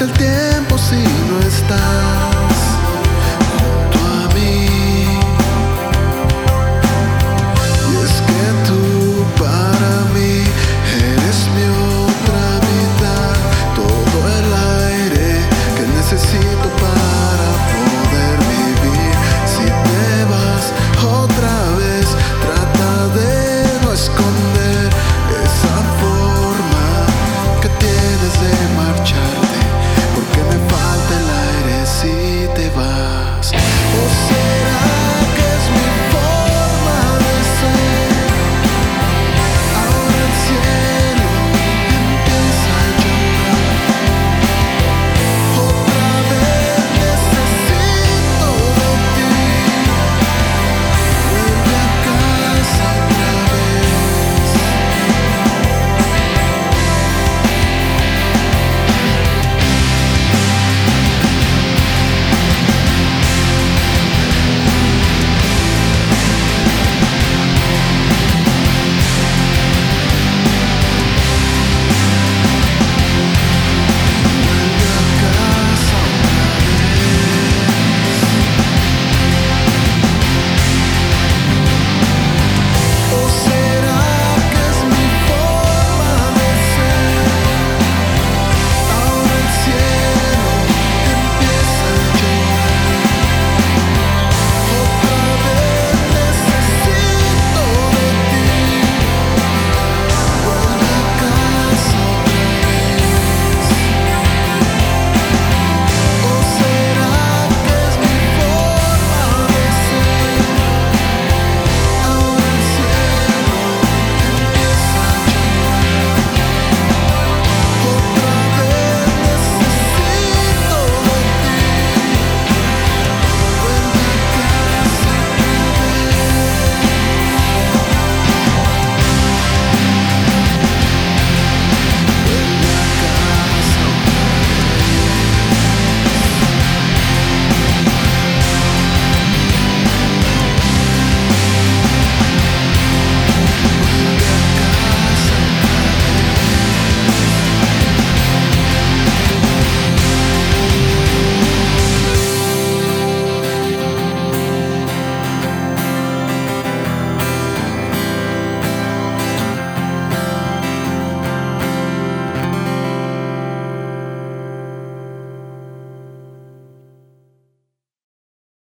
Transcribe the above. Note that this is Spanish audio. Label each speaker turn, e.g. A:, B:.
A: el tiempo si no estás?